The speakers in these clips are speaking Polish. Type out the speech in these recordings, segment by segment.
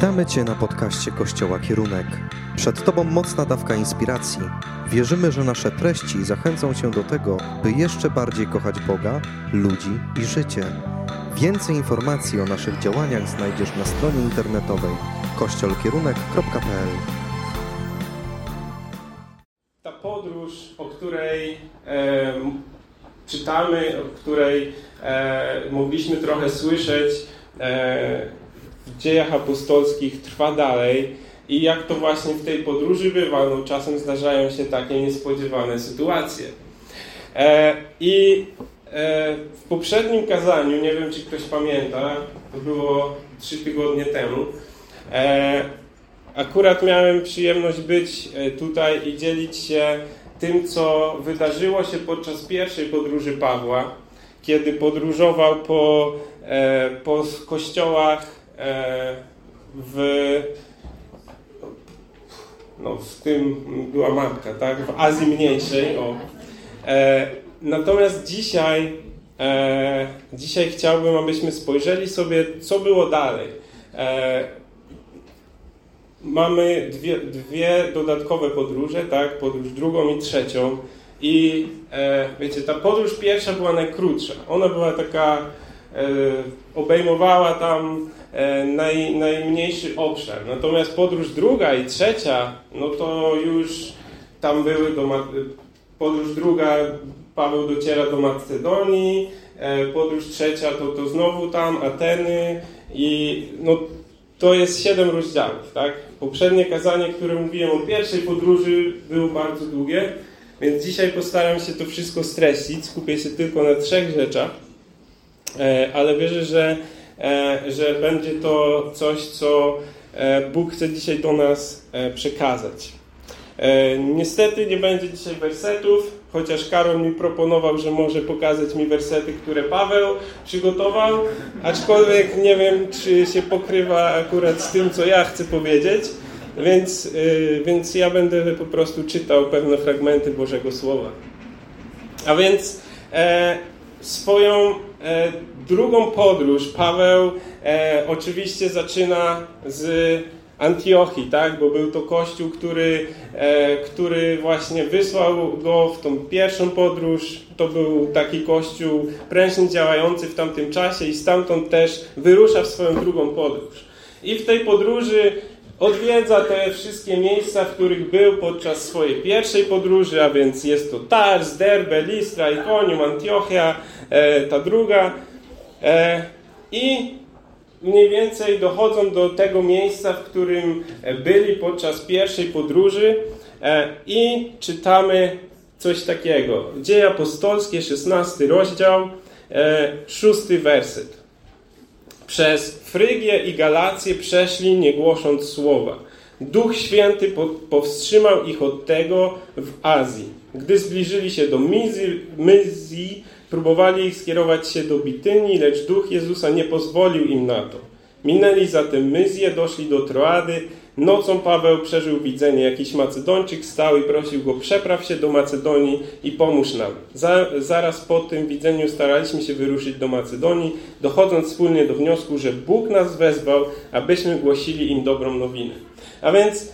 Witamy Cię na podcaście Kościoła Kierunek. Przed Tobą mocna dawka inspiracji. Wierzymy, że nasze treści zachęcą Cię do tego, by jeszcze bardziej kochać Boga, ludzi i życie. Więcej informacji o naszych działaniach znajdziesz na stronie internetowej kościolkierunek.pl Ta podróż, o której e, czytamy, o której e, mogliśmy trochę słyszeć e, w dziejach apostolskich, trwa dalej. I jak to właśnie w tej podróży bywa, no czasem zdarzają się takie niespodziewane sytuacje. E, I e, w poprzednim kazaniu, nie wiem czy ktoś pamięta, to było trzy tygodnie temu, e, akurat miałem przyjemność być e, tutaj i dzielić się tym, co wydarzyło się podczas pierwszej podróży Pawła, kiedy podróżował po, e, po kościołach w no, w tym była matka, tak? W Azji Mniejszej. O. E, natomiast dzisiaj, e, dzisiaj chciałbym, abyśmy spojrzeli sobie, co było dalej. E, mamy dwie, dwie dodatkowe podróże, tak? Podróż drugą i trzecią. I e, wiecie, ta podróż pierwsza była najkrótsza. Ona była taka, e, obejmowała tam E, naj, najmniejszy obszar. Natomiast podróż druga i trzecia, no to już tam były do podróż druga, Paweł dociera do Macedonii, e, podróż trzecia to, to znowu tam Ateny i no to jest siedem rozdziałów, tak? Poprzednie kazanie, które mówiłem o pierwszej podróży było bardzo długie, więc dzisiaj postaram się to wszystko streścić, skupię się tylko na trzech rzeczach, e, ale wierzę, że E, że będzie to coś, co e, Bóg chce dzisiaj do nas e, przekazać. Niestety nie będzie dzisiaj wersetów, chociaż Karol mi proponował, że może pokazać mi wersety, które Paweł przygotował, aczkolwiek nie wiem, czy się pokrywa akurat z tym, co ja chcę powiedzieć, więc, więc ja będę po prostu czytał pewne fragmenty Bożego Słowa. A więc swoją e, drugą podróż Paweł e, oczywiście zaczyna z Antiochii, tak? bo był to kościół, który, e, który właśnie wysłał go w tą pierwszą podróż. To był taki kościół prężnie działający w tamtym czasie i stamtąd też wyrusza w swoją drugą podróż. I w tej podróży odwiedza te wszystkie miejsca, w których był podczas swojej pierwszej podróży, a więc jest to Tars, Derbe, Listra, Ikonium, Antiochia, e, ta druga. E, I mniej więcej dochodzą do tego miejsca, w którym byli podczas pierwszej podróży e, i czytamy coś takiego. Dzieje apostolskie, 16 rozdział, e, szósty werset. Przez Frygię i Galację przeszli, nie głosząc słowa. Duch Święty powstrzymał ich od tego w Azji. Gdy zbliżyli się do Myzji, próbowali skierować się do Bitynii, lecz Duch Jezusa nie pozwolił im na to. Minęli zatem Myzję, doszli do Troady, Nocą Paweł przeżył widzenie. Jakiś Macedończyk stał i prosił go, przepraw się do Macedonii i pomóż nam. Za, zaraz po tym widzeniu staraliśmy się wyruszyć do Macedonii, dochodząc wspólnie do wniosku, że Bóg nas wezwał, abyśmy głosili im dobrą nowinę. A więc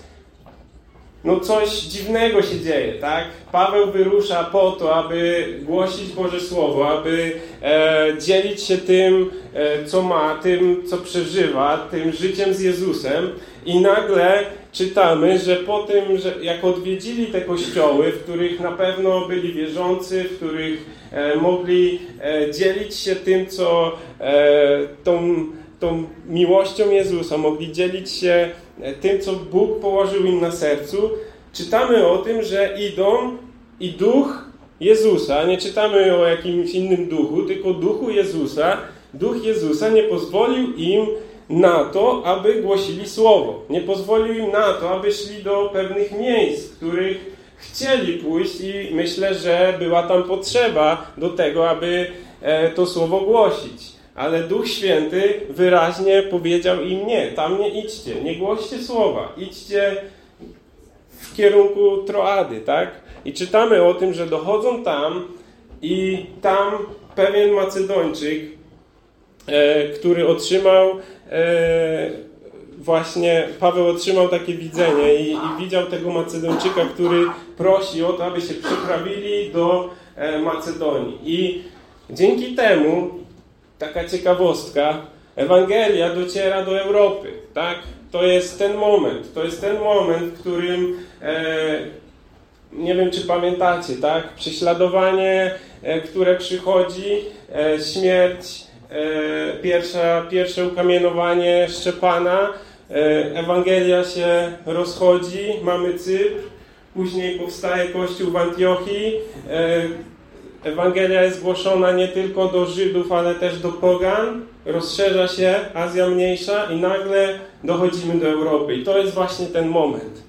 no coś dziwnego się dzieje, tak? Paweł wyrusza po to, aby głosić Boże Słowo, aby e, dzielić się tym, e, co ma, tym, co przeżywa, tym życiem z Jezusem i nagle czytamy, że po tym, że jak odwiedzili te kościoły, w których na pewno byli wierzący, w których e, mogli e, dzielić się tym, co e, tą, tą miłością Jezusa, mogli dzielić się E, tym, co Bóg położył im na sercu, czytamy o tym, że idą i duch Jezusa, nie czytamy o jakimś innym duchu, tylko duchu Jezusa, duch Jezusa nie pozwolił im na to, aby głosili słowo. Nie pozwolił im na to, aby szli do pewnych miejsc, w których chcieli pójść i myślę, że była tam potrzeba do tego, aby e, to słowo głosić. Ale Duch Święty wyraźnie powiedział im nie, tam nie idźcie, nie głoście słowa, idźcie w kierunku Troady, tak? I czytamy o tym, że dochodzą tam i tam pewien Macedończyk, e, który otrzymał właśnie Paweł otrzymał takie widzenie i, i widział tego Macedończyka, który prosi o to, aby się przeprawili do e, Macedonii. I dzięki temu, taka ciekawostka, Ewangelia dociera do Europy, tak? To jest ten moment, to jest ten moment, w którym e, nie wiem, czy pamiętacie, tak? Prześladowanie, e, które przychodzi, e, śmierć, e, pierwsza, pierwsze ukamienowanie Szczepana, Ewangelia się rozchodzi, mamy Cypr, później powstaje Kościół w Antiochii, Ewangelia jest głoszona nie tylko do Żydów, ale też do pogan, rozszerza się Azja Mniejsza i nagle dochodzimy do Europy. I to jest właśnie ten moment.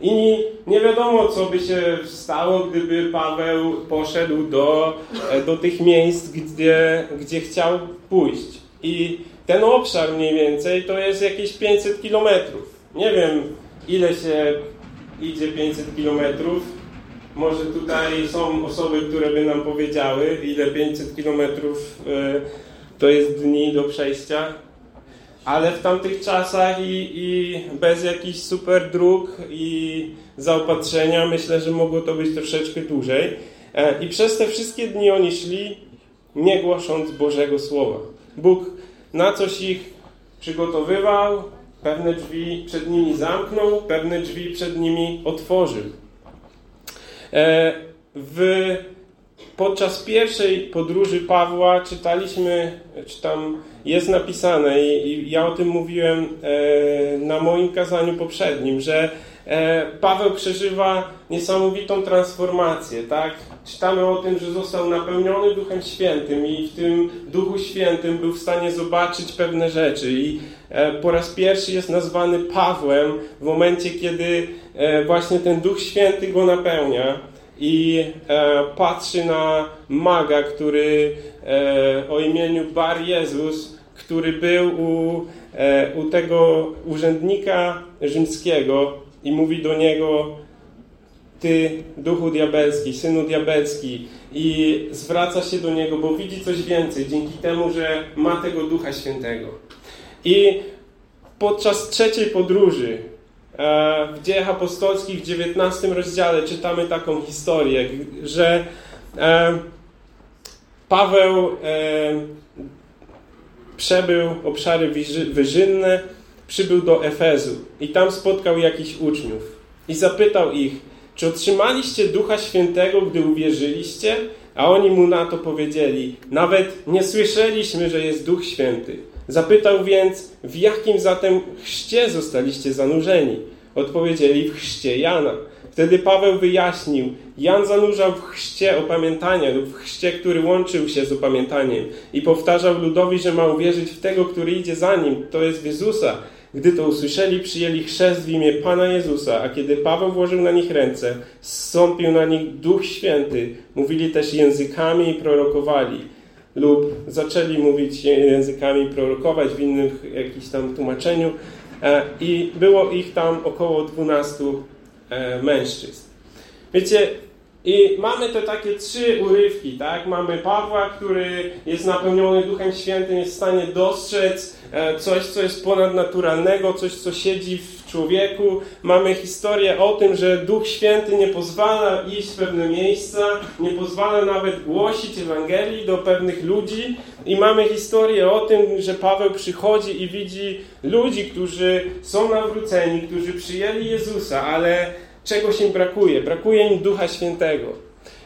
I nie wiadomo, co by się stało, gdyby Paweł poszedł do, e, do tych miejsc, gdzie, gdzie chciał pójść. I ten obszar mniej więcej to jest jakieś 500 kilometrów. Nie wiem, ile się idzie 500 kilometrów. Może tutaj są osoby, które by nam powiedziały, ile 500 kilometrów e, to jest dni do przejścia ale w tamtych czasach i, i bez jakichś super dróg i zaopatrzenia myślę, że mogło to być troszeczkę dłużej. E, I przez te wszystkie dni oni szli, nie głosząc Bożego Słowa. Bóg na coś ich przygotowywał, pewne drzwi przed nimi zamknął, pewne drzwi przed nimi otworzył. E, w, podczas pierwszej podróży Pawła czytaliśmy, czy tam jest napisane i, i ja o tym mówiłem e, na moim kazaniu poprzednim, że e, Paweł przeżywa niesamowitą transformację, tak? Czytamy o tym, że został napełniony Duchem Świętym i w tym Duchu Świętym był w stanie zobaczyć pewne rzeczy i e, po raz pierwszy jest nazwany Pawłem w momencie, kiedy e, właśnie ten Duch Święty go napełnia i e, patrzy na maga, który e, o imieniu Bar Jezus, który był u, e, u tego urzędnika rzymskiego i mówi do niego ty, duchu diabelski, synu diabelski i zwraca się do niego, bo widzi coś więcej dzięki temu, że ma tego ducha świętego. I podczas trzeciej podróży w dziejach apostolskich w 19 rozdziale czytamy taką historię, że e, Paweł e, przebył obszary wyżynne, przybył do Efezu i tam spotkał jakichś uczniów i zapytał ich, czy otrzymaliście Ducha Świętego, gdy uwierzyliście? A oni mu na to powiedzieli, nawet nie słyszeliśmy, że jest Duch Święty. Zapytał więc, w jakim zatem chrzcie zostaliście zanurzeni? Odpowiedzieli, w chrzcie Jana. Wtedy Paweł wyjaśnił, Jan zanurzał w chrzcie opamiętania lub w chrzcie, który łączył się z opamiętaniem i powtarzał ludowi, że ma uwierzyć w tego, który idzie za nim, to jest Jezusa. Gdy to usłyszeli, przyjęli chrzest w imię Pana Jezusa, a kiedy Paweł włożył na nich ręce, zstąpił na nich Duch Święty, mówili też językami i prorokowali lub zaczęli mówić językami prorokować w innym jakimś tam tłumaczeniu e, i było ich tam około 12 E, mężczyzn. Wiecie, i mamy te takie trzy urywki, tak? Mamy Pawła, który jest napełniony Duchem Świętym, jest w stanie dostrzec e, coś, co jest ponadnaturalnego, coś, co siedzi w człowieku. Mamy historię o tym, że Duch Święty nie pozwala iść w pewne miejsca, nie pozwala nawet głosić Ewangelii do pewnych ludzi. I mamy historię o tym, że Paweł przychodzi i widzi ludzi, którzy są nawróceni, którzy przyjęli Jezusa, ale czegoś im brakuje. Brakuje im Ducha Świętego.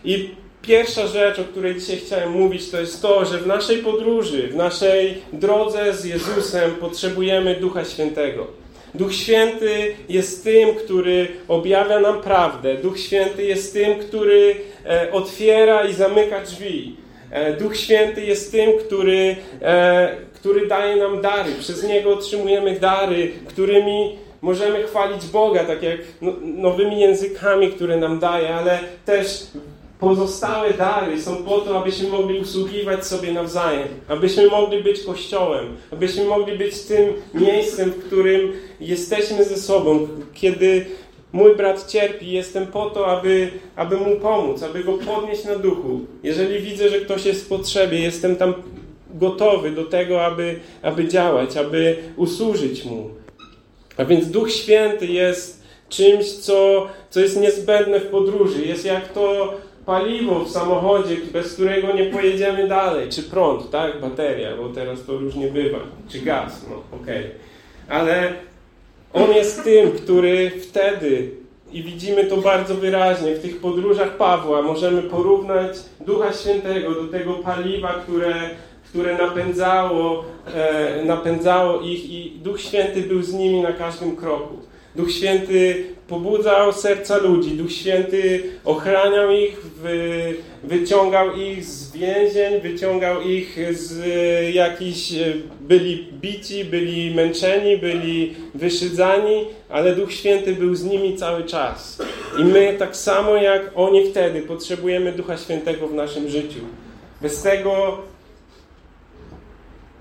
I pierwsza rzecz, o której dzisiaj chciałem mówić, to jest to, że w naszej podróży, w naszej drodze z Jezusem potrzebujemy Ducha Świętego. Duch Święty jest tym, który objawia nam prawdę. Duch Święty jest tym, który e, otwiera i zamyka drzwi. E, Duch Święty jest tym, który, e, który daje nam dary. Przez Niego otrzymujemy dary, którymi możemy chwalić Boga, tak jak no, nowymi językami, które nam daje, ale też pozostałe dary są po to, abyśmy mogli usługiwać sobie nawzajem, abyśmy mogli być Kościołem, abyśmy mogli być tym miejscem, w którym jesteśmy ze sobą. Kiedy mój brat cierpi, jestem po to, aby, aby mu pomóc, aby go podnieść na duchu. Jeżeli widzę, że ktoś jest w potrzebie, jestem tam gotowy do tego, aby, aby działać, aby usłużyć mu. A więc Duch Święty jest czymś, co, co jest niezbędne w podróży. Jest jak to paliwo w samochodzie, bez którego nie pojedziemy dalej. Czy prąd, tak? Bateria, bo teraz to różnie bywa. Czy gaz, no okej. Okay. Ale on jest tym, który wtedy, i widzimy to bardzo wyraźnie w tych podróżach Pawła, możemy porównać Ducha Świętego do tego paliwa, które, które napędzało, e, napędzało ich i Duch Święty był z nimi na każdym kroku. Duch Święty pobudzał serca ludzi, Duch Święty ochraniał ich, wy, wyciągał ich z więzień, wyciągał ich z jakichś, byli bici, byli męczeni, byli wyszydzani, ale Duch Święty był z nimi cały czas. I my tak samo jak oni wtedy potrzebujemy Ducha Świętego w naszym życiu. Bez tego,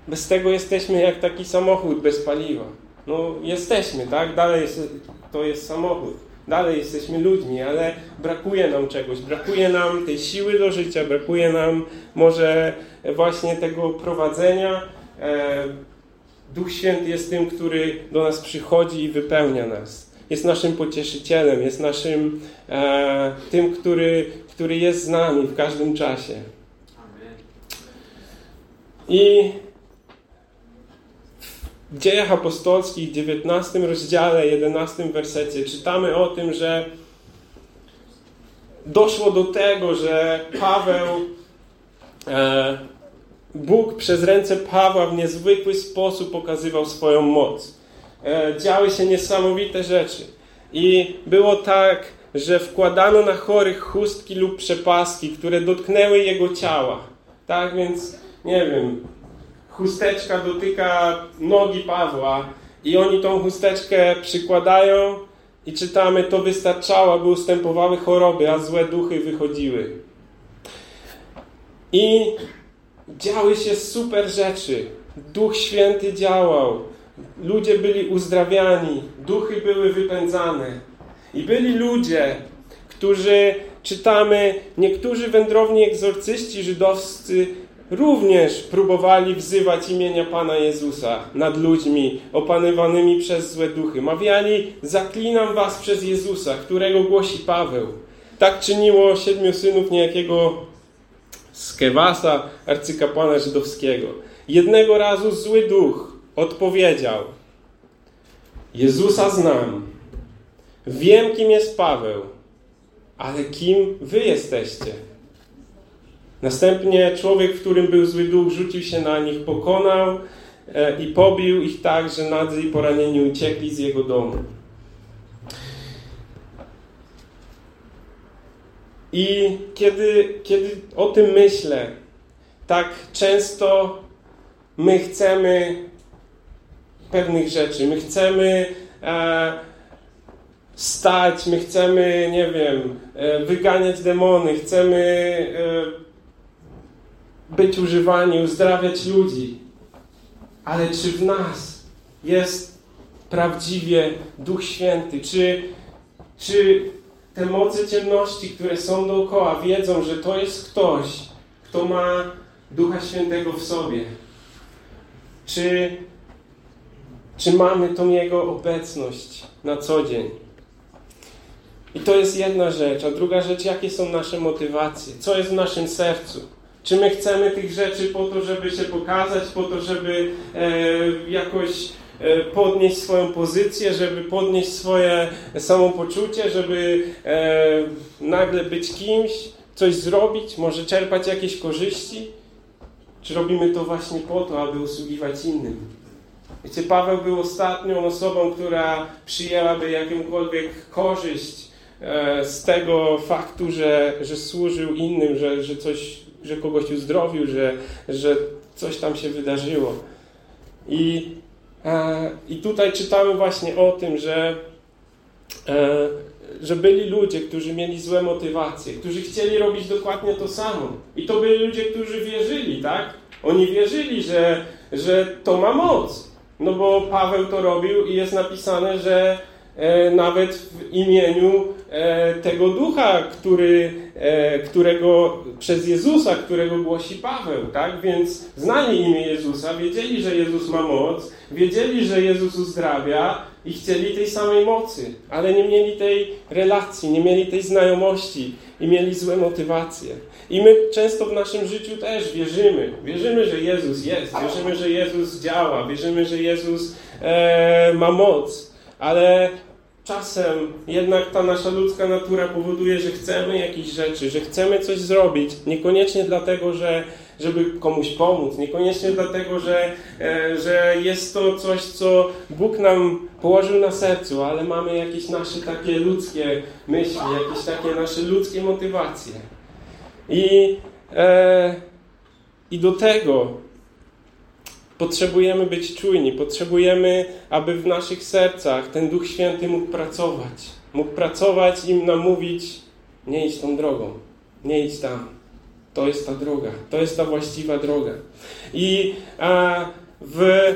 bez tego jesteśmy jak taki samochód bez paliwa. No jesteśmy, tak? Dalej jest, to jest samochód. Dalej jesteśmy ludźmi, ale brakuje nam czegoś. Brakuje nam tej siły do życia, brakuje nam może właśnie tego prowadzenia. E, Duch Święty jest tym, który do nas przychodzi i wypełnia nas. Jest naszym pocieszycielem, jest naszym e, tym, który, który jest z nami w każdym czasie. I w dziejach apostolskich, 19 rozdziale, 11 wersecie czytamy o tym, że doszło do tego, że Paweł, e, Bóg przez ręce Pawła w niezwykły sposób pokazywał swoją moc. E, działy się niesamowite rzeczy. I było tak, że wkładano na chorych chustki lub przepaski, które dotknęły jego ciała. Tak więc, nie wiem, chusteczka dotyka nogi Pawła i oni tą chusteczkę przykładają i czytamy, to wystarczało, aby ustępowały choroby, a złe duchy wychodziły. I działy się super rzeczy. Duch Święty działał. Ludzie byli uzdrawiani, duchy były wypędzane. I byli ludzie, którzy, czytamy, niektórzy wędrowni egzorcyści żydowscy również próbowali wzywać imienia Pana Jezusa nad ludźmi opanowanymi przez złe duchy. Mawiali, zaklinam was przez Jezusa, którego głosi Paweł. Tak czyniło siedmiu synów niejakiego Skewasa, arcykapłana żydowskiego. Jednego razu zły duch odpowiedział Jezusa znam. Wiem, kim jest Paweł, ale kim wy jesteście? Następnie człowiek, w którym był zły duch, rzucił się na nich, pokonał e, i pobił ich tak, że nadzy i poranieni uciekli z jego domu. I kiedy, kiedy o tym myślę, tak często my chcemy pewnych rzeczy. My chcemy e, stać, my chcemy, nie wiem, e, wyganiać demony, chcemy e, być używani, uzdrawiać ludzi. Ale czy w nas jest prawdziwie Duch Święty? Czy, czy te moce ciemności, które są dookoła, wiedzą, że to jest ktoś, kto ma Ducha Świętego w sobie? Czy, czy mamy tą Jego obecność na co dzień? I to jest jedna rzecz. A druga rzecz, jakie są nasze motywacje? Co jest w naszym sercu? Czy my chcemy tych rzeczy po to, żeby się pokazać, po to, żeby e, jakoś e, podnieść swoją pozycję, żeby podnieść swoje samopoczucie, żeby e, nagle być kimś, coś zrobić, może czerpać jakieś korzyści? Czy robimy to właśnie po to, aby usługiwać innym? Wiecie, Paweł był ostatnią osobą, która przyjęłaby jakąkolwiek korzyść e, z tego faktu, że, że służył innym, że, że coś że kogoś uzdrowił, że, że coś tam się wydarzyło. I, e, i tutaj czytamy właśnie o tym, że, e, że byli ludzie, którzy mieli złe motywacje, którzy chcieli robić dokładnie to samo. I to byli ludzie, którzy wierzyli, tak? Oni wierzyli, że, że to ma moc. No bo Paweł to robił i jest napisane, że nawet w imieniu e, tego ducha, który, e, którego przez Jezusa, którego głosi Paweł, tak? Więc znali imię Jezusa, wiedzieli, że Jezus ma moc, wiedzieli, że Jezus uzdrawia i chcieli tej samej mocy, ale nie mieli tej relacji, nie mieli tej znajomości i mieli złe motywacje. I my często w naszym życiu też wierzymy. Wierzymy, że Jezus jest, wierzymy, że Jezus działa, wierzymy, że Jezus e, ma moc, ale czasem jednak ta nasza ludzka natura powoduje, że chcemy jakieś rzeczy, że chcemy coś zrobić, niekoniecznie dlatego, że żeby komuś pomóc, niekoniecznie dlatego, że, e, że jest to coś, co Bóg nam położył na sercu, ale mamy jakieś nasze takie ludzkie myśli, jakieś takie nasze ludzkie motywacje. I, e, i do tego potrzebujemy być czujni, potrzebujemy, aby w naszych sercach ten Duch Święty mógł pracować. Mógł pracować i nam mówić, nie idź tą drogą, nie idź tam. To jest ta droga, to jest ta właściwa droga. I a, w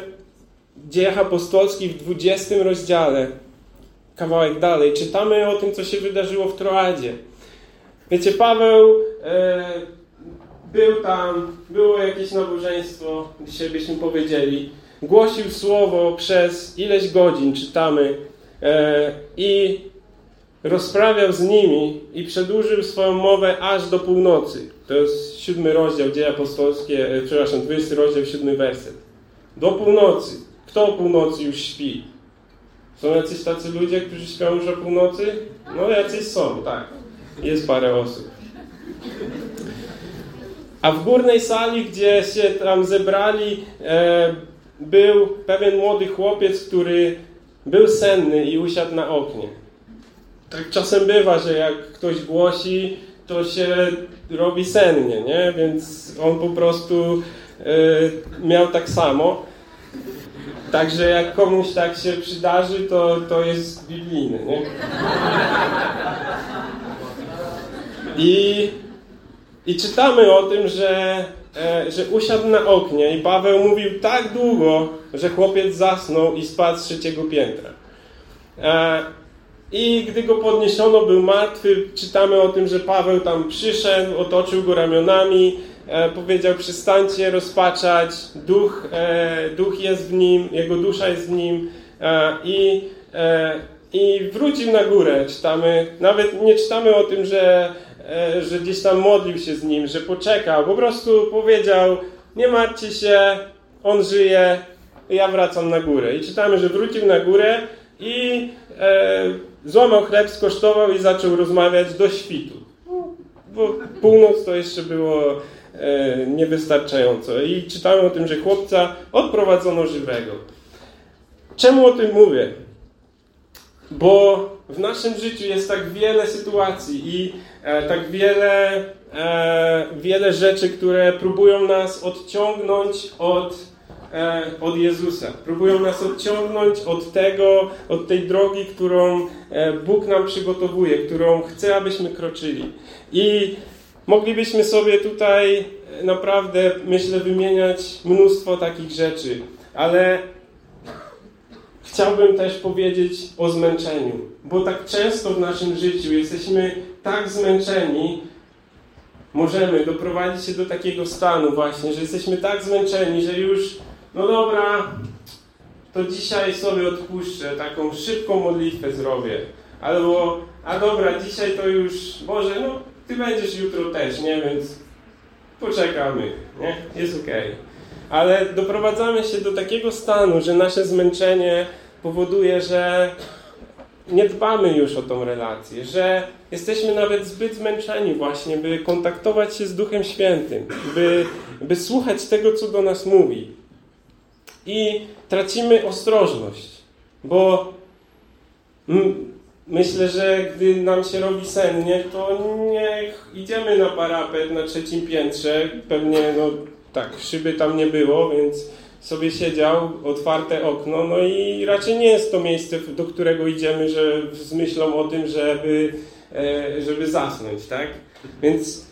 Dziejach Apostolskich w 20 rozdziale, kawałek dalej, czytamy o tym, co się wydarzyło w Troadzie. Wiecie, Paweł e, był tam, było jakieś nabożeństwo, dzisiaj byśmy powiedzieli, głosił słowo przez ileś godzin, czytamy, e, i rozprawiał z nimi i przedłużył swoją mowę aż do północy. To jest siódmy rozdział Dzieje Apostolskie, e, przepraszam, 20 rozdział, siódmy werset. Do północy. Kto o północy już śpi? Są jacyś tacy ludzie, którzy śpią już o północy? No jacyś są, tak. Jest parę osób. A w górnej sali, gdzie się tam zebrali, e, był pewien młody chłopiec, który był senny i usiadł na oknie. Tak czasem bywa, że jak ktoś głosi, to się robi sennie, nie? Więc on po prostu e, miał tak samo. Także jak komuś tak się przydarzy, to, to jest biblijny, nie? I, I czytamy o tym, że, e, że usiadł na oknie i Paweł mówił tak długo, że chłopiec zasnął i spadł z trzeciego piętra. E, I gdy go podniesiono, był martwy. Czytamy o tym, że Paweł tam przyszedł, otoczył go ramionami, e, powiedział: Przestańcie rozpaczać, duch, duch jest w nim, jego dusza jest w nim. I i wrócił na górę. Czytamy, nawet nie czytamy o tym, że, że gdzieś tam modlił się z nim, że poczekał. Po prostu powiedział: Nie martwcie się, on żyje, ja wracam na górę. I czytamy, że wrócił na górę i e, złamał chleb, skosztował i zaczął rozmawiać do świtu. Bo północ to jeszcze było e, niewystarczająco. I czytamy o tym, że chłopca odprowadzono żywego. Czemu o tym mówię? Bo w naszym życiu jest tak wiele sytuacji i e, tak wiele, e, wiele rzeczy, które próbują nas odciągnąć od, e, od Jezusa. Próbują nas odciągnąć od tego, od tej drogi, którą e, Bóg nam przygotowuje, którą chce, abyśmy kroczyli. I moglibyśmy sobie tutaj naprawdę, myślę, wymieniać mnóstwo takich rzeczy, ale chciałbym też powiedzieć o zmęczeniu, bo tak często w naszym życiu jesteśmy tak zmęczeni, możemy doprowadzić się do takiego stanu właśnie, że jesteśmy tak zmęczeni, że już, no dobra, to dzisiaj sobie odpuszczę, taką szybką modlitwę zrobię. Albo, a dobra, dzisiaj to już, może, no, ty będziesz jutro też, nie, więc poczekamy, nie, jest okej. Okay. Ale doprowadzamy się do takiego stanu, że nasze zmęczenie powoduje, że nie dbamy już o tą relację, że jesteśmy nawet zbyt zmęczeni właśnie, by kontaktować się z Duchem Świętym, by, by słuchać tego, co do nas mówi. I tracimy ostrożność, bo myślę, że gdy nam się robi sennie, to nie idziemy na parapet na trzecim piętrze, pewnie no tak, szyby tam nie było, więc sobie siedział, otwarte okno, no i raczej nie jest to miejsce, do którego idziemy, że z myślą o tym, żeby, e, żeby zasnąć, tak? Więc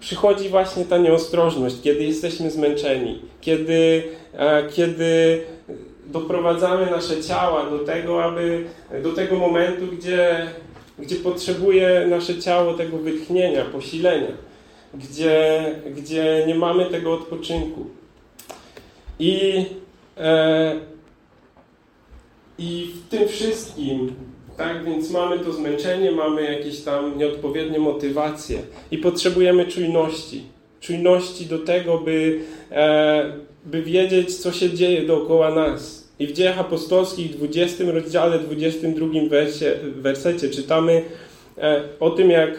przychodzi właśnie ta nieostrożność, kiedy jesteśmy zmęczeni, kiedy, kiedy doprowadzamy nasze ciała do tego, aby do tego momentu, gdzie, gdzie potrzebuje nasze ciało tego wytchnienia, posilenia, gdzie, gdzie nie mamy tego odpoczynku. I, e, I w tym wszystkim, tak, więc mamy to zmęczenie, mamy jakieś tam nieodpowiednie motywacje i potrzebujemy czujności. Czujności do tego, by, e, by wiedzieć, co się dzieje dookoła nas. I w Dziejach Apostolskich, 20 rozdziale, 22 wersie, wersecie czytamy e, o tym, jak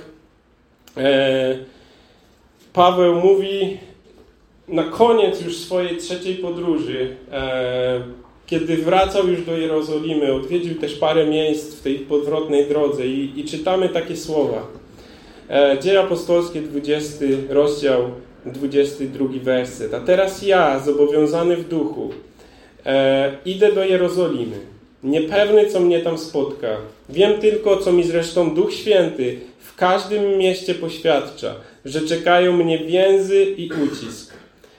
e, Paweł mówi na koniec już swojej trzeciej podróży, e, kiedy wracał już do Jerozolimy, odwiedził też parę miejsc w tej podwrotnej drodze i, i czytamy takie słowa. E, Dzieje apostolskie, 20 rozdział, 22 werset. A teraz ja, zobowiązany w duchu, e, idę do Jerozolimy. Niepewny, co mnie tam spotka. Wiem tylko, co mi zresztą Duch Święty w każdym mieście poświadcza, że czekają mnie więzy i ucisk.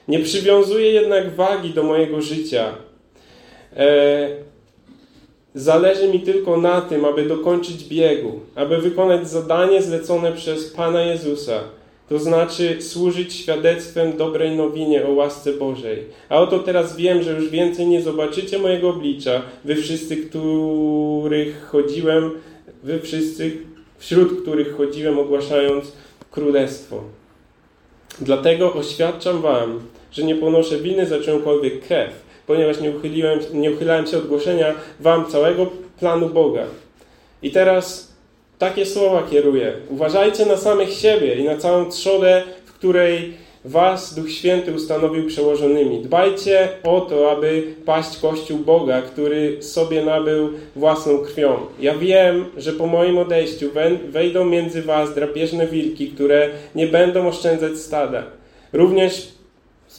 Nie przywiązuję jednak wagi do mojego życia. E, zależy mi tylko na tym, aby dokończyć biegu, aby wykonać zadanie zlecone przez Pana Jezusa, to znaczy służyć świadectwem dobrej nowinie o łasce Bożej. A oto teraz wiem, że już więcej nie zobaczycie mojego oblicza, wy wszyscy, których chodziłem, wy wszyscy, wśród których chodziłem, ogłaszając królestwo. Dlatego oświadczam wam, że nie ponoszę winy za czyjąkolwiek krew, ponieważ nie, uchyliłem, nie uchylałem się od głoszenia wam całego planu Boga. I teraz takie słowa kieruję. Uważajcie na samych siebie i na całą trzodę, w której was Duch Święty ustanowił przełożonymi. Dbajcie o to, aby paść Kościół Boga, który sobie nabył własną krwią. Ja wiem, że po moim odejściu wejdą między was drapieżne wilki, które nie będą oszczędzać stada. Również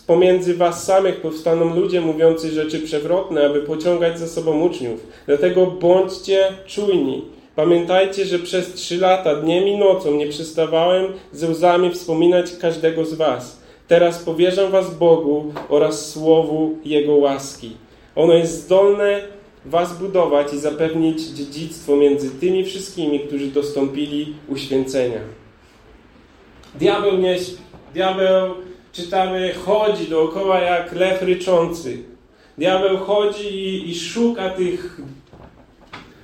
pomiędzy was samych powstaną ludzie mówiący rzeczy przewrotne, aby pociągać za sobą uczniów. Dlatego bądźcie czujni. Pamiętajcie, że przez trzy lata, dniem i nocą nie przestawałem ze łzami wspominać każdego z was. Teraz powierzam was Bogu oraz Słowu Jego łaski. Ono jest zdolne was budować i zapewnić dziedzictwo między tymi wszystkimi, którzy dostąpili uświęcenia. Diabeł nie Diabeł czytamy, chodzi dookoła jak lew ryczący. Diabeł chodzi i, i szuka tych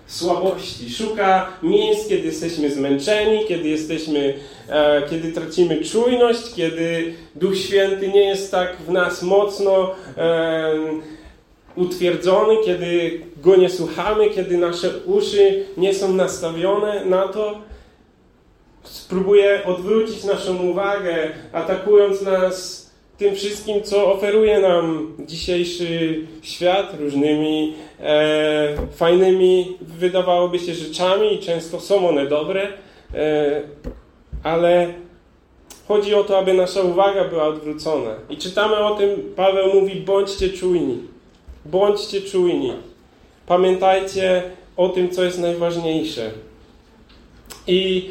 słabości, szuka miejsc, kiedy jesteśmy zmęczeni, kiedy jesteśmy, e, kiedy tracimy czujność, kiedy Duch Święty nie jest tak w nas mocno e, utwierdzony, kiedy Go nie słuchamy, kiedy nasze uszy nie są nastawione na to, spróbuje odwrócić naszą uwagę, atakując nas tym wszystkim, co oferuje nam dzisiejszy świat, różnymi e, fajnymi, wydawałoby się, rzeczami i często są one dobre, e, ale chodzi o to, aby nasza uwaga była odwrócona. I czytamy o tym, Paweł mówi, bądźcie czujni, bądźcie czujni. Pamiętajcie o tym, co jest najważniejsze. I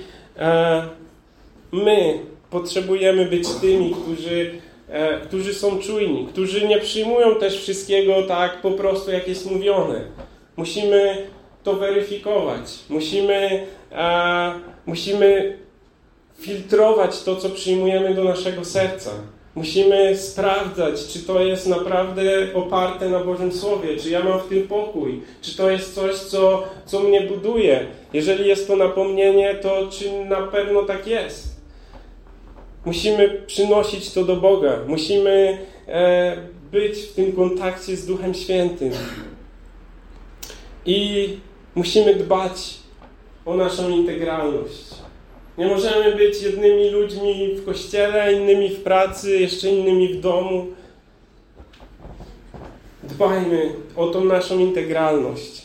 my potrzebujemy być tymi, którzy, e, którzy są czujni, którzy nie przyjmują też wszystkiego tak po prostu, jak jest mówione. Musimy to weryfikować. Musimy, e, musimy filtrować to, co przyjmujemy do naszego serca. Musimy sprawdzać, czy to jest naprawdę oparte na Bożym Słowie, czy ja mam w tym pokój, czy to jest coś, co, co mnie buduje. Jeżeli jest to napomnienie, to czy na pewno tak jest? Musimy przynosić to do Boga. Musimy e, być w tym kontakcie z Duchem Świętym. I musimy dbać o naszą integralność. Nie możemy być jednymi ludźmi w kościele, innymi w pracy, jeszcze innymi w domu. Dbajmy o tą naszą integralność.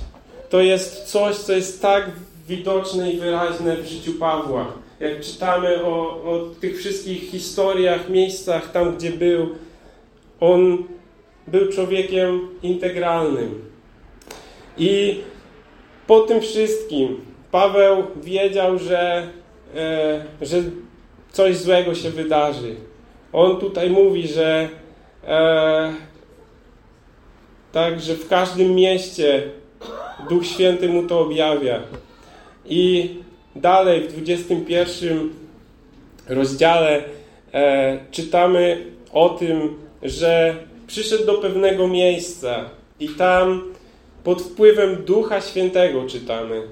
To jest coś, co jest tak widoczne i wyraźne w życiu Pawła. Jak czytamy o, o tych wszystkich historiach, miejscach, tam gdzie był, on był człowiekiem integralnym. I po tym wszystkim Paweł wiedział, że E, że coś złego się wydarzy. On tutaj mówi, że, e, tak, że w każdym mieście Duch Święty mu to objawia. I dalej w 21 rozdziale e, czytamy o tym, że przyszedł do pewnego miejsca i tam pod wpływem Ducha Świętego czytamy.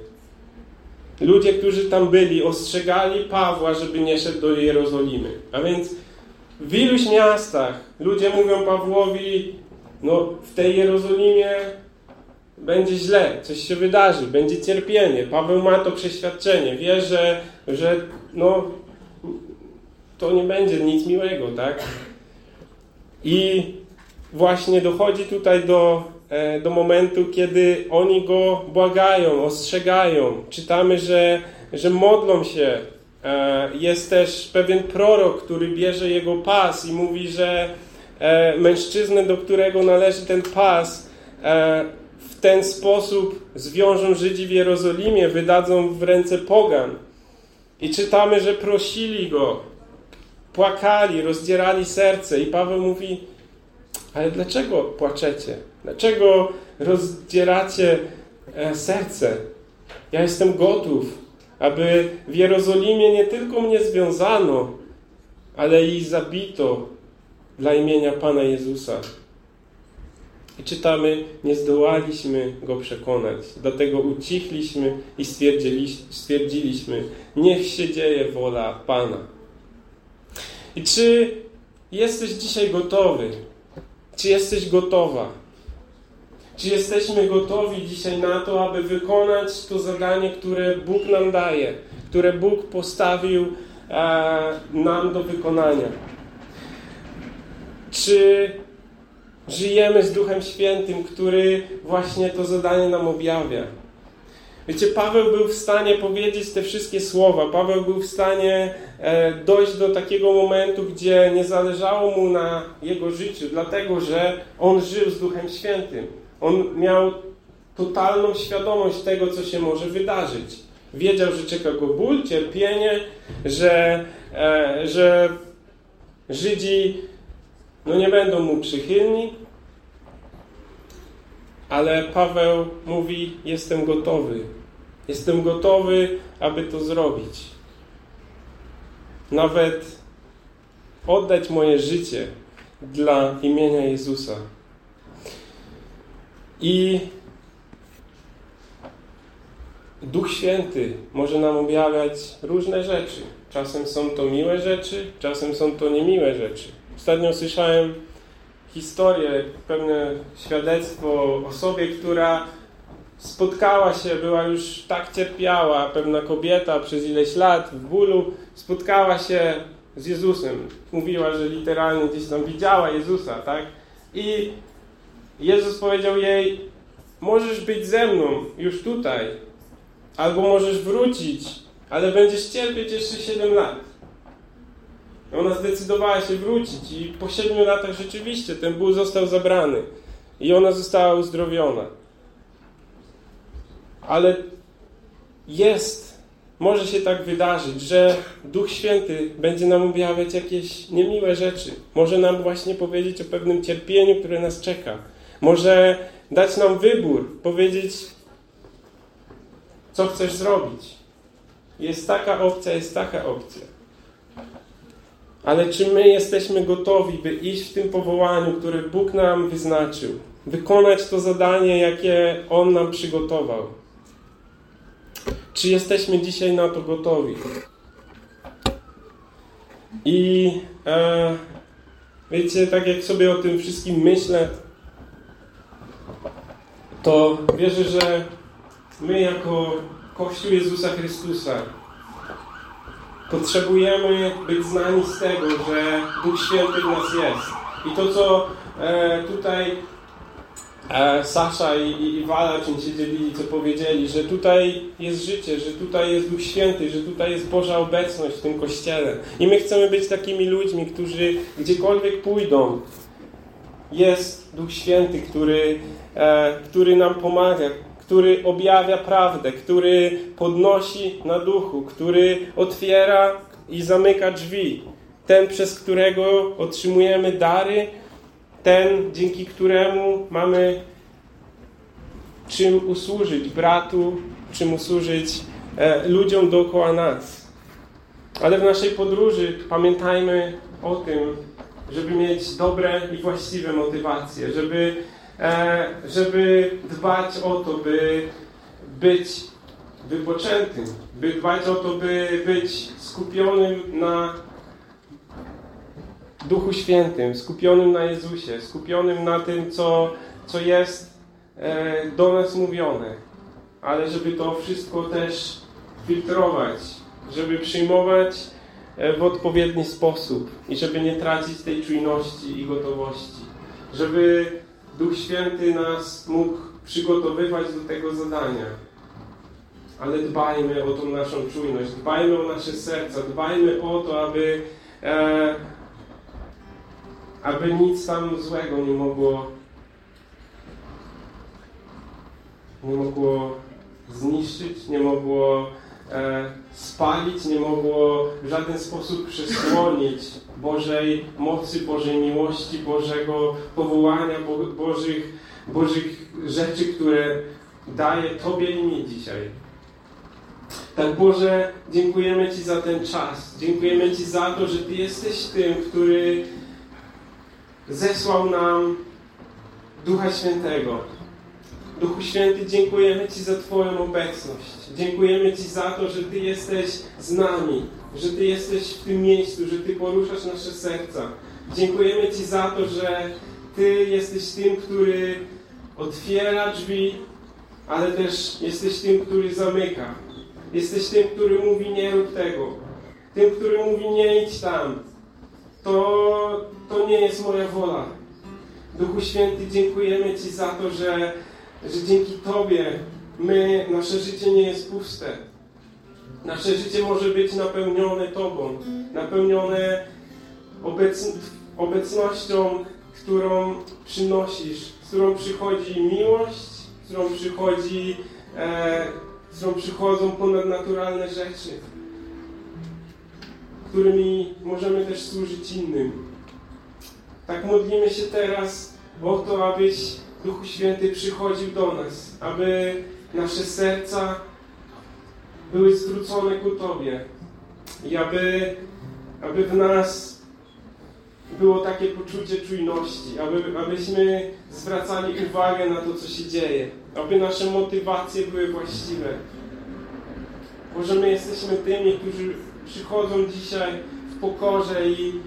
Ludzie, którzy tam byli, ostrzegali Pawła, żeby nie szedł do Jerozolimy. A więc w iluś miastach ludzie mówią Pawłowi, no w tej Jerozolimie będzie źle, coś się wydarzy, będzie cierpienie. Paweł ma to przeświadczenie, wie, że, że no, to nie będzie nic miłego, tak? I właśnie dochodzi tutaj do, do momentu, kiedy oni go błagają, ostrzegają. Czytamy, że, że modlą się. E, jest też pewien prorok, który bierze jego pas i mówi, że e, mężczyznę, do którego należy ten pas, w ten sposób zwiążą Żydzi w Jerozolimie, wydadzą w ręce pogan. I czytamy, że prosili go, płakali, rozdzierali serce. I Paweł mówi: Ale dlaczego płaczecie? Dlaczego rozdzieracie e, serce? Ja jestem gotów, aby w Jerozolimie nie tylko mnie związano, ale i zabito dla imienia Pana Jezusa. I czytamy, nie zdołaliśmy go przekonać, dlatego ucichliśmy i stwierdziliśmy, niech się dzieje wola Pana. I czy jesteś dzisiaj gotowy? Czy jesteś gotowa? Czy jesteśmy gotowi dzisiaj na to, aby wykonać to zadanie, które Bóg nam daje, które Bóg postawił e, nam do wykonania? Czy żyjemy z Duchem Świętym, który właśnie to zadanie nam objawia? Wiecie, Paweł był w stanie powiedzieć te wszystkie słowa. Paweł był w stanie e, dojść do takiego momentu, gdzie nie zależało mu na jego życiu, dlatego że on żył z Duchem Świętym. On miał totalną świadomość tego, co się może wydarzyć. Wiedział, że czeka go ból, cierpienie, że, e, że Żydzi no nie będą mu przychylni, ale Paweł mówi: Jestem gotowy. Jestem gotowy, aby to zrobić. Nawet oddać moje życie dla imienia Jezusa. I Duch Święty może nam objawiać różne rzeczy. Czasem są to miłe rzeczy, czasem są to niemiłe rzeczy. Ostatnio słyszałem historię, pewne świadectwo osobie, która spotkała się, była już tak cierpiała, pewna kobieta przez ileś lat w bólu, spotkała się z Jezusem. Mówiła, że literalnie gdzieś tam widziała Jezusa, tak? I Jezus powiedział jej, możesz być ze mną już tutaj, albo możesz wrócić, ale będziesz cierpieć jeszcze 7 lat. Ona zdecydowała się wrócić i po 7 latach rzeczywiście ten ból został zabrany i ona została uzdrowiona. Ale jest, może się tak wydarzyć, że Duch Święty będzie nam objawiać jakieś niemiłe rzeczy. Może nam właśnie powiedzieć o pewnym cierpieniu, które nas czeka. Może dać nam wybór, powiedzieć, co chcesz zrobić. Jest taka opcja, jest taka opcja. Ale czy my jesteśmy gotowi, by iść w tym powołaniu, które Bóg nam wyznaczył? Wykonać to zadanie, jakie On nam przygotował? Czy jesteśmy dzisiaj na to gotowi? I e, wiecie, tak jak sobie o tym wszystkim myślę, to wierzę, że my jako Kościół Jezusa Chrystusa potrzebujemy być znani z tego, że Duch Święty w nas jest. I to, co e, tutaj e, Sasza i, i, i Wala czym się dzielili, co powiedzieli, że tutaj jest życie, że tutaj jest Duch Święty, że tutaj jest Boża obecność w tym Kościele. I my chcemy być takimi ludźmi, którzy gdziekolwiek pójdą, jest Duch Święty, który, e, który nam pomaga, który objawia prawdę, który podnosi na duchu, który otwiera i zamyka drzwi. Ten, przez którego otrzymujemy dary, ten, dzięki któremu mamy czym usłużyć bratu, czym usłużyć e, ludziom dookoła nas. Ale w naszej podróży pamiętajmy o tym, żeby mieć dobre i właściwe motywacje, żeby, e, żeby dbać o to, by być wypoczętym, by dbać o to, by być skupionym na Duchu Świętym, skupionym na Jezusie, skupionym na tym, co, co jest e, do nas mówione. Ale żeby to wszystko też filtrować, żeby przyjmować w odpowiedni sposób i żeby nie tracić tej czujności i gotowości. Żeby Duch Święty nas mógł przygotowywać do tego zadania. Ale dbajmy o tą naszą czujność, dbajmy o nasze serca, dbajmy o to, aby e, aby nic tam złego nie mogło nie mogło zniszczyć, nie mogło e, spalić, nie mogło w żaden sposób przysłonić Bożej mocy, Bożej miłości, Bożego powołania, Bo, Bożych, Bożych rzeczy, które daje Tobie i mi dzisiaj. Tak Boże, dziękujemy Ci za ten czas. Dziękujemy Ci za to, że Ty jesteś tym, który zesłał nam Ducha Świętego. Duchu Święty, dziękujemy Ci za Twoją obecność. Dziękujemy Ci za to, że Ty jesteś z nami, że Ty jesteś w tym miejscu, że Ty poruszasz nasze serca. Dziękujemy Ci za to, że Ty jesteś tym, który otwiera drzwi, ale też jesteś tym, który zamyka. Jesteś tym, który mówi nie rób tego. Tym, który mówi nie idź tam to, to nie jest moja wola. Duchu Święty, dziękujemy Ci za to, że, że dzięki Tobie my, nasze życie nie jest puste. Nasze życie może być napełnione Tobą, napełnione obecn obecnością, którą przynosisz, z którą przychodzi miłość, z którą przychodzi, e, z którą przychodzą ponadnaturalne rzeczy którymi możemy też służyć innym. Tak modlimy się teraz o to, abyś Duchu Święty przychodził do nas, aby nasze serca były zwrócone ku Tobie i aby, aby w nas było takie poczucie czujności, aby, abyśmy zwracali uwagę na to, co się dzieje, aby nasze motywacje były właściwe. Może my jesteśmy tymi, którzy przychodzą dzisiaj w pokorze i,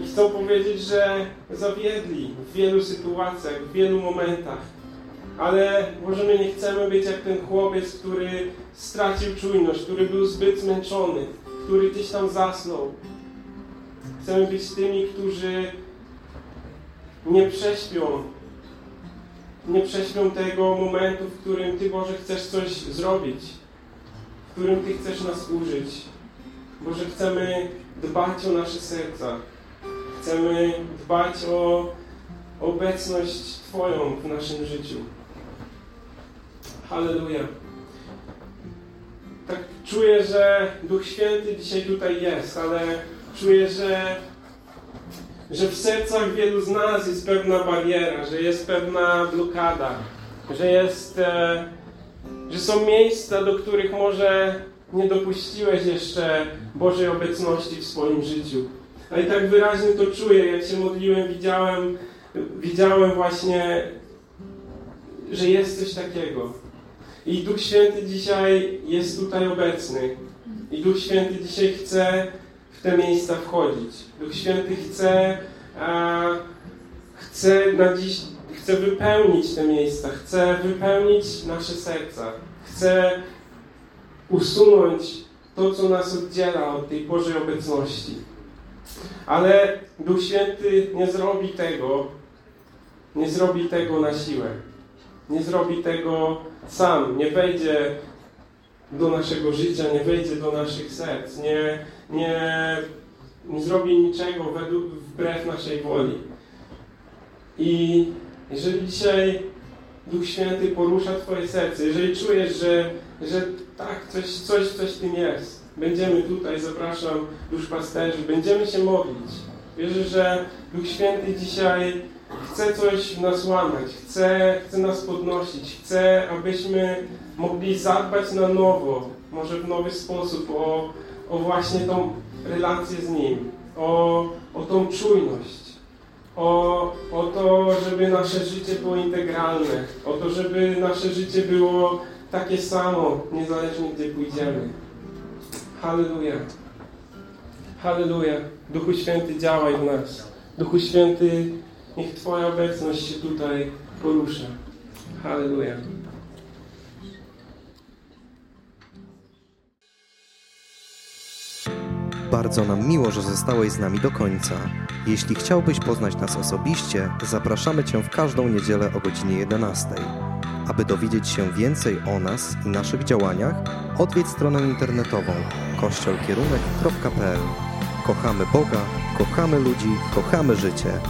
i chcą powiedzieć, że zawiedli w wielu sytuacjach, w wielu momentach. Ale może my nie chcemy być jak ten chłopiec, który stracił czujność, który był zbyt zmęczony, który gdzieś tam zasnął. Chcemy być tymi, którzy nie prześpią, nie prześpią tego momentu, w którym Ty, Boże, chcesz coś zrobić którym Ty chcesz nas użyć. Boże, chcemy dbać o nasze serca. Chcemy dbać o obecność Twoją w naszym życiu. Halleluja. Tak czuję, że Duch Święty dzisiaj tutaj jest, ale czuję, że, że w sercach wielu z nas jest pewna bariera, że jest pewna blokada, że jest... E, że są miejsca, do których może nie dopuściłeś jeszcze Bożej obecności w swoim życiu. Ale tak wyraźnie to czuję, jak się modliłem, widziałem, widziałem właśnie, że jest coś takiego. I Duch Święty dzisiaj jest tutaj obecny. I Duch Święty dzisiaj chce w te miejsca wchodzić. Duch Święty chce, a, chce na dziś chce wypełnić te miejsca, chce wypełnić nasze serca, chce usunąć to, co nas oddziela od tej Bożej obecności. Ale Duch Święty nie zrobi tego, nie zrobi tego na siłę. Nie zrobi tego sam, nie wejdzie do naszego życia, nie wejdzie do naszych serc, nie, nie, nie zrobi niczego według, wbrew naszej woli. I jeżeli dzisiaj Duch Święty porusza Twoje serce, jeżeli czujesz, że, że tak, coś, coś, coś w tym jest, będziemy tutaj, zapraszam duszpasterzy, będziemy się modlić. Wierzę, że Duch Święty dzisiaj chce coś w nas łamać, chce, chce nas podnosić, chce, abyśmy mogli zadbać na nowo, może w nowy sposób o, o właśnie tą relację z Nim, o, o tą czujność, o, o to, żeby nasze życie było integralne, o to, żeby nasze życie było takie samo, niezależnie gdzie pójdziemy. Halleluja. Halleluja. Duchu Święty działaj w nas. Duchu Święty, niech Twoja obecność się tutaj porusza. Halleluja. Bardzo nam miło, że zostałeś z nami do końca. Jeśli chciałbyś poznać nas osobiście, zapraszamy Cię w każdą niedzielę o godzinie 11. Aby dowiedzieć się więcej o nas i naszych działaniach, odwiedź stronę internetową kościolkierunek.pl. Kochamy Boga, kochamy ludzi, kochamy życie.